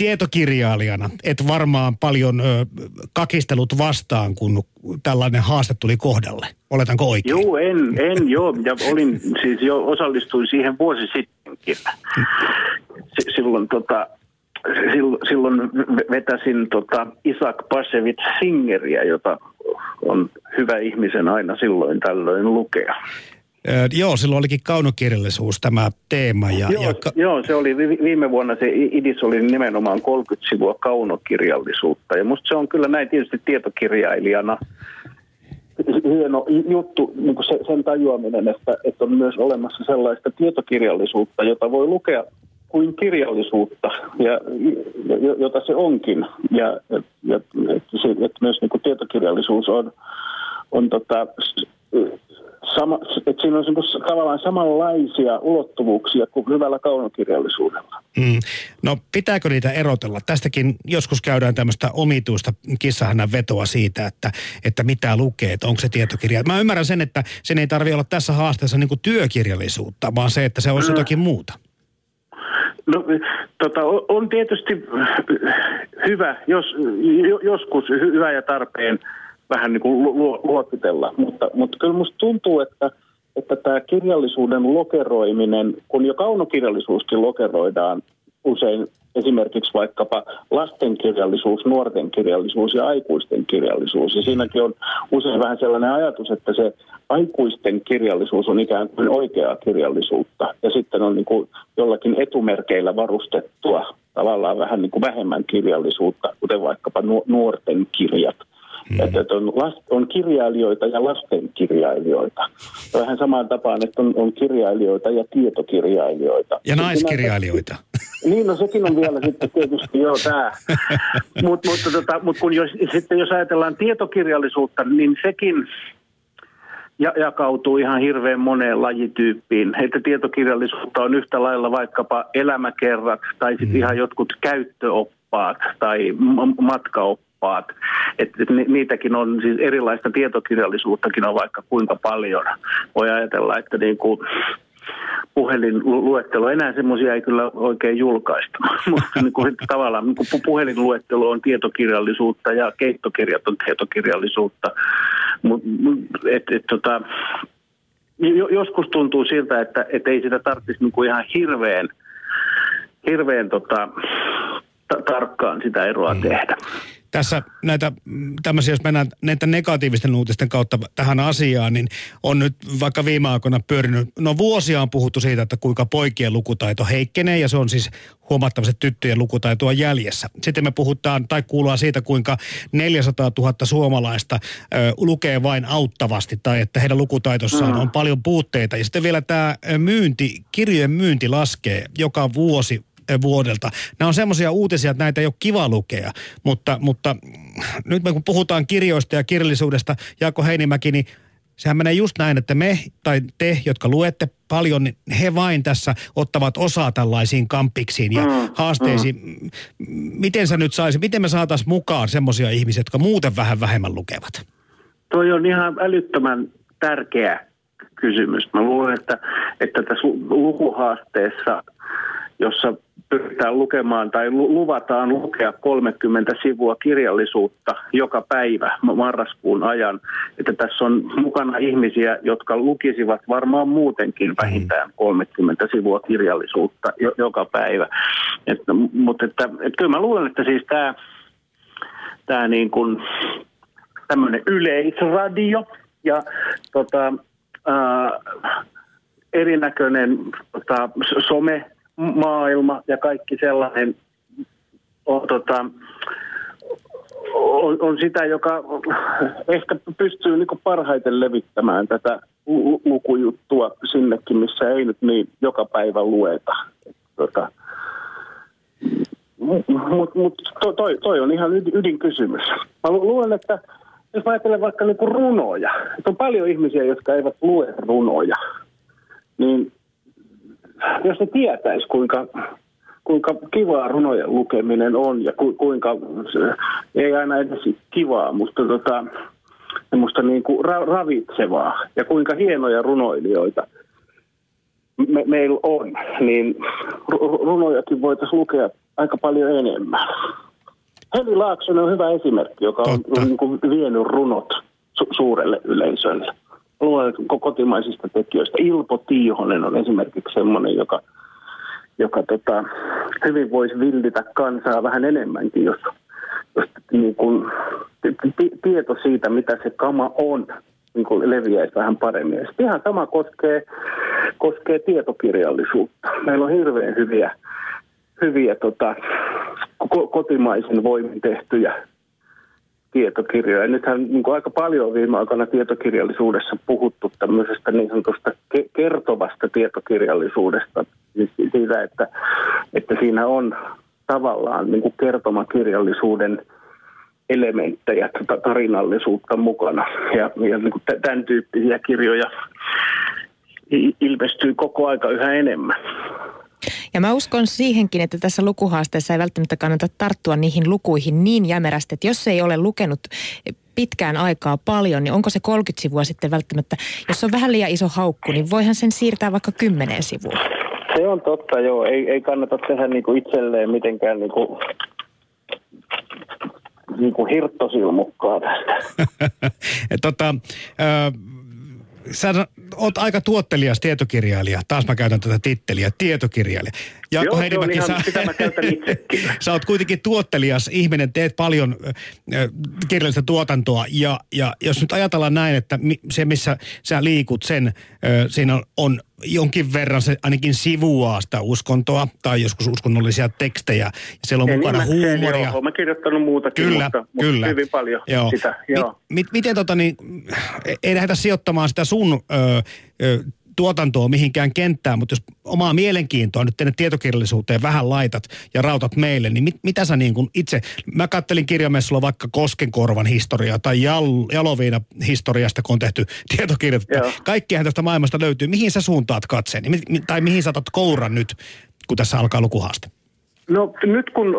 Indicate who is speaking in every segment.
Speaker 1: tietokirjailijana et varmaan paljon ö, kakistelut vastaan, kun tällainen haaste tuli kohdalle. Oletanko oikein?
Speaker 2: Joo, en, en joo. Ja olin, siis jo osallistuin siihen vuosi sittenkin. S- silloin tota, silloin vetäsin tota Isaac Basevich Singeriä, jota on hyvä ihmisen aina silloin tällöin lukea.
Speaker 1: Öö, joo, silloin olikin kaunokirjallisuus tämä teema. Ja,
Speaker 2: joo,
Speaker 1: ja
Speaker 2: ka- joo, se oli viime vuonna se IDIS oli nimenomaan 30 sivua kaunokirjallisuutta. Ja musta se on kyllä näin tietysti tietokirjailijana hieno juttu, niin kuin se, sen tajuaminen, että, että on myös olemassa sellaista tietokirjallisuutta, jota voi lukea kuin kirjallisuutta, ja, jota se onkin. Ja, ja että, se, että myös niin kuin tietokirjallisuus on, on tota, sama, että siinä on niin tavallaan samanlaisia ulottuvuuksia kuin hyvällä kaunokirjallisuudella.
Speaker 1: Mm. No pitääkö niitä erotella? Tästäkin joskus käydään tämmöistä omituista kissahännän vetoa siitä, että, että mitä lukee, että onko se tietokirja. Mä ymmärrän sen, että sen ei tarvitse olla tässä haasteessa niin kuin työkirjallisuutta, vaan se, että se olisi mm. jotakin muuta.
Speaker 2: No, tota, on tietysti hyvä, jos, joskus hyvä ja tarpeen vähän niin kuin luokitella, mutta, mutta kyllä musta tuntuu, että, että tämä kirjallisuuden lokeroiminen, kun jo kaunokirjallisuuskin lokeroidaan usein esimerkiksi vaikkapa lastenkirjallisuus, nuorten kirjallisuus ja aikuisten kirjallisuus. Ja siinäkin on usein vähän sellainen ajatus, että se aikuisten kirjallisuus on ikään kuin oikeaa kirjallisuutta. Ja sitten on niin kuin jollakin etumerkeillä varustettua tavallaan vähän niin kuin vähemmän kirjallisuutta, kuten vaikkapa nuorten kirjat. Mm. Että on, last, on kirjailijoita ja lastenkirjailijoita. Vähän samaan tapaan, että on, on kirjailijoita ja tietokirjailijoita.
Speaker 1: Ja naiskirjailijoita.
Speaker 2: Niin, no sekin on vielä sitten tietysti joo tämä. Mut, mutta tota, mut kun jos, sitten jos ajatellaan tietokirjallisuutta, niin sekin ja, jakautuu ihan hirveän moneen lajityyppiin. Että tietokirjallisuutta on yhtä lailla vaikkapa elämäkerrat tai sitten mm. ihan jotkut käyttöoppaat tai matkaoppaat oppaat. Et, et niitäkin on, siis erilaista tietokirjallisuuttakin on vaikka kuinka paljon. Voi ajatella, että niin kuin puhelinluettelo, enää semmoisia ei kyllä oikein julkaista. Mutta niin kuin, tavallaan niin kuin puhelinluettelo on tietokirjallisuutta ja keittokirjat on tietokirjallisuutta. Mut, et, et, tota, joskus tuntuu siltä, että et ei sitä tarvitsisi niin kuin ihan hirveän, hirveän tota, tarkkaan sitä eroa mm. tehdä
Speaker 1: tässä näitä tämmöisiä, jos mennään näitä negatiivisten uutisten kautta tähän asiaan, niin on nyt vaikka viime aikoina pyörinyt, no vuosia on puhuttu siitä, että kuinka poikien lukutaito heikkenee ja se on siis huomattavasti tyttöjen lukutaitoa jäljessä. Sitten me puhutaan tai kuullaan siitä, kuinka 400 000 suomalaista ö, lukee vain auttavasti tai että heidän lukutaitossaan mm. on paljon puutteita. Ja sitten vielä tämä myynti, kirjojen myynti laskee joka vuosi vuodelta. Nämä on semmoisia uutisia, että näitä ei ole kiva lukea, mutta, mutta nyt kun puhutaan kirjoista ja kirjallisuudesta, Jaakko Heinimäki, niin sehän menee just näin, että me tai te, jotka luette paljon, niin he vain tässä ottavat osaa tällaisiin kampiksiin ja mm, haasteisiin. Mm. Miten sä nyt saisi, miten me saataisiin mukaan semmoisia ihmisiä, jotka muuten vähän vähemmän lukevat?
Speaker 2: Toi on ihan älyttömän tärkeä kysymys. Mä luulen, että, että tässä lukuhaasteessa, jossa pyritään lukemaan tai luvataan lukea 30 sivua kirjallisuutta joka päivä marraskuun ajan. Että tässä on mukana ihmisiä, jotka lukisivat varmaan muutenkin vähintään 30 sivua kirjallisuutta jo, joka päivä. Että, mutta että, että kyllä mä luulen, että siis tämä tämä niin kuin tämmöinen yleisradio ja tota, ää, erinäköinen tota, some maailma ja kaikki sellainen on, tota, on, on sitä, joka ehkä pystyy niin parhaiten levittämään tätä lukujuttua sinnekin, missä ei nyt niin joka päivä lueta. Tota, Mutta mut, to, toi, toi on ihan ydinkysymys. Mä luulen, että jos mä ajattelen vaikka niinku runoja, että on paljon ihmisiä, jotka eivät lue runoja, niin jos ne tietäisi, kuinka, kuinka kivaa runojen lukeminen on ja ku, kuinka, se ei aina edes kivaa, mutta tota, musta niin kuin ra, ravitsevaa ja kuinka hienoja runoilijoita me, meillä on, niin runojakin voitaisiin lukea aika paljon enemmän. Heli Laaksonen on hyvä esimerkki, joka on, on niin kuin vienyt runot su- suurelle yleisölle. Luulen, kotimaisista tekijöistä. Ilpo Tiihonen on esimerkiksi sellainen, joka, joka tota, hyvin voisi villitä kansaa vähän enemmänkin, jos, jos niin kuin, t- tieto siitä, mitä se kama on, niin kuin leviäisi vähän paremmin. Ja ihan sama koskee, koskee tietokirjallisuutta. Meillä on hirveän hyviä, hyviä tota, kotimaisen voimin tehtyjä tietokirjoja. Nythän niin kuin aika paljon on viime aikoina tietokirjallisuudessa puhuttu tämmöisestä niin sanotusta ke- kertovasta tietokirjallisuudesta. Siis siitä, että, että siinä on tavallaan niin kuin kertomakirjallisuuden elementtejä, tarinallisuutta mukana. Ja, ja niin kuin tämän tyyppisiä kirjoja ilmestyy koko aika yhä enemmän.
Speaker 3: Ja mä uskon siihenkin, että tässä lukuhaasteessa ei välttämättä kannata tarttua niihin lukuihin niin jämerästi, että jos ei ole lukenut pitkään aikaa paljon, niin onko se 30 sivua sitten välttämättä, jos on vähän liian iso haukku, niin voihan sen siirtää vaikka 10 sivua.
Speaker 2: Se on totta, joo. Ei, ei kannata tehdä niinku itselleen mitenkään niinku, niinku hirttosilmukkaa tästä.
Speaker 1: tota, äh, sä oot aika tuottelias tietokirjailija. Taas mä käytän tätä titteliä, tietokirjailija.
Speaker 2: Jaakko Joo, Heinimäki, ihan, sä, sitä mä
Speaker 1: sä oot kuitenkin tuottelias ihminen, teet paljon äh, kirjallista tuotantoa. Ja, ja jos nyt ajatellaan näin, että mi, se missä sä liikut, sen äh, siinä on, on jonkin verran se ainakin sivuaa sitä uskontoa tai joskus uskonnollisia tekstejä. Ja siellä on mukana
Speaker 2: niin
Speaker 1: huumoria.
Speaker 2: Joo, mä kirjoittanut muutakin,
Speaker 1: kyllä,
Speaker 2: mutta,
Speaker 1: kyllä.
Speaker 2: mutta hyvin paljon joo. sitä. Joo.
Speaker 1: Mi, miten tota niin, ei lähdetä sijoittamaan sitä sun ö, ö, tuotantoa mihinkään kenttään, mutta jos omaa mielenkiintoa nyt tänne tietokirjallisuuteen vähän laitat ja rautat meille, niin mit, mitä sä niin kuin itse, mä kattelin kirjamessulla vaikka Koskenkorvan historiaa tai Jal, Jaloviina historiasta, kun on tehty tietokirjat. Kaikkihan tästä maailmasta löytyy. Mihin sä suuntaat katseen? Tai mihin saatat kouran nyt, kun tässä alkaa lukuhaaste?
Speaker 2: No nyt kun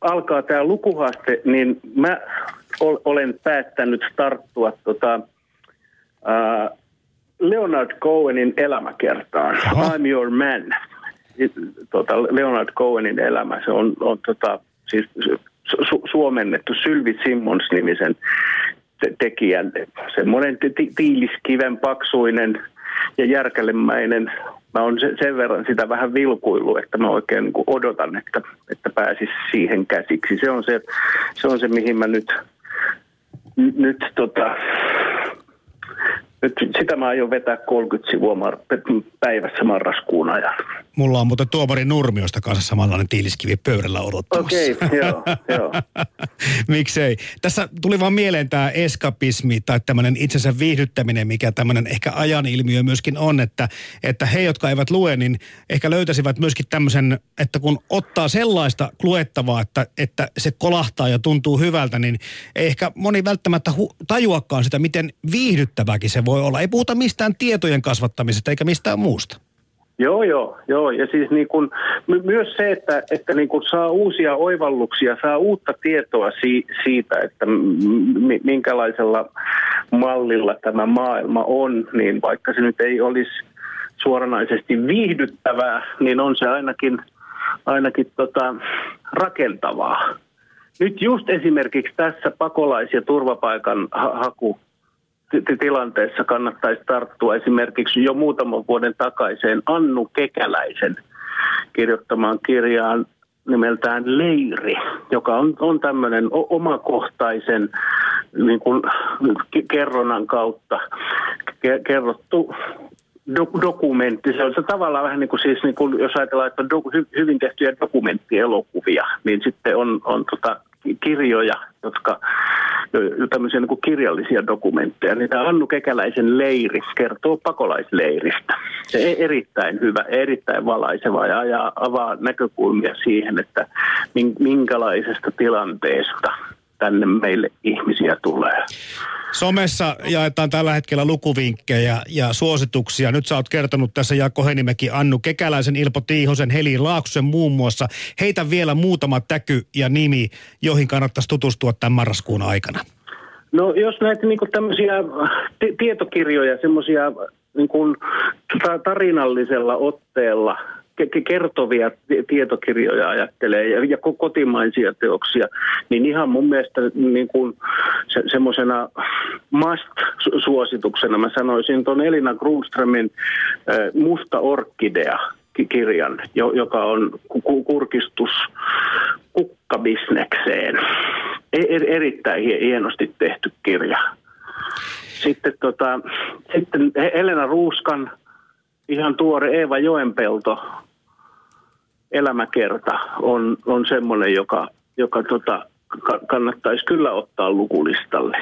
Speaker 2: alkaa tämä lukuhaaste, niin mä olen päättänyt tarttua tota, ää, Leonard Cohenin elämäkertaan. Aha. I'm your man. Tota, Leonard Cohenin elämä, se on, on tota, siis su- suomennettu Sylvi Simmons-nimisen te- tekijän. Semmoinen ti- tiiliskiven paksuinen ja järkälemäinen. Mä oon sen verran sitä vähän vilkuillut, että mä oikein niin odotan, että, että pääsis siihen käsiksi. Se on se, se, on se mihin mä nyt, nyt tota, nyt sitä mä aion vetää 30 sivua päivässä marraskuun ajan.
Speaker 1: Mulla on muuten tuomari Nurmiosta kanssa samanlainen tiiliskivi pöydällä odottamassa.
Speaker 2: Okei, okay, joo, joo.
Speaker 1: Miksei. Tässä tuli vaan mieleen tämä eskapismi tai tämmöinen itsensä viihdyttäminen, mikä tämmöinen ehkä ajan ilmiö myöskin on, että, että he, jotka eivät lue, niin ehkä löytäisivät myöskin tämmöisen, että kun ottaa sellaista luettavaa, että, että se kolahtaa ja tuntuu hyvältä, niin ei ehkä moni välttämättä hu- tajuakaan sitä, miten viihdyttäväkin se voi olla. Ei puhuta mistään tietojen kasvattamisesta eikä mistään muusta.
Speaker 2: Joo, joo, joo. Ja siis niin kun, my, myös se, että, että niin kun saa uusia oivalluksia, saa uutta tietoa si, siitä, että m, minkälaisella mallilla tämä maailma on, niin vaikka se nyt ei olisi suoranaisesti viihdyttävää, niin on se ainakin, ainakin tota, rakentavaa. Nyt just esimerkiksi tässä pakolais- ja turvapaikan ha- haku tilanteessa kannattaisi tarttua esimerkiksi jo muutaman vuoden takaiseen Annu Kekäläisen kirjoittamaan kirjaan nimeltään Leiri, joka on, on tämmöinen omakohtaisen niin kuin, kerronnan kautta kerrottu do- dokumentti. Se on se tavallaan vähän niin kuin siis, niin kuin, jos ajatellaan, että do- hyvin tehtyjä dokumenttielokuvia, niin sitten on, on tota kirjoja, jotka tämmöisiä niin kuin kirjallisia dokumentteja. Niin tämä Annu Kekäläisen leiri kertoo pakolaisleiristä. Se on erittäin hyvä, erittäin valaiseva ja ajaa, avaa näkökulmia siihen, että minkälaisesta tilanteesta tänne meille ihmisiä tulee.
Speaker 1: Somessa jaetaan tällä hetkellä lukuvinkkejä ja suosituksia. Nyt sä oot kertonut tässä Jaakko Henimäki, Annu Kekäläisen, Ilpo Tiihosen, Heli Laaksosen muun muassa. Heitä vielä muutama täky ja nimi, joihin kannattaisi tutustua tämän marraskuun aikana.
Speaker 2: No jos näitä niin tämmöisiä tietokirjoja, semmoisia niin tarinallisella otteella kertovia tietokirjoja ajattelee ja, ja kotimaisia teoksia, niin ihan mun mielestä niin kuin se, semmoisena must-suosituksena mä sanoisin tuon Elina Grunströmin äh, Musta orkidea kirjan, joka on kurkistus kukkabisnekseen. E-, erittäin hienosti tehty kirja. Sitten, tota, sitten Elena Ruuskan ihan tuore Eeva Joenpelto elämäkerta on, on semmoinen, joka, joka tota, kannattaisi kyllä ottaa lukulistalle.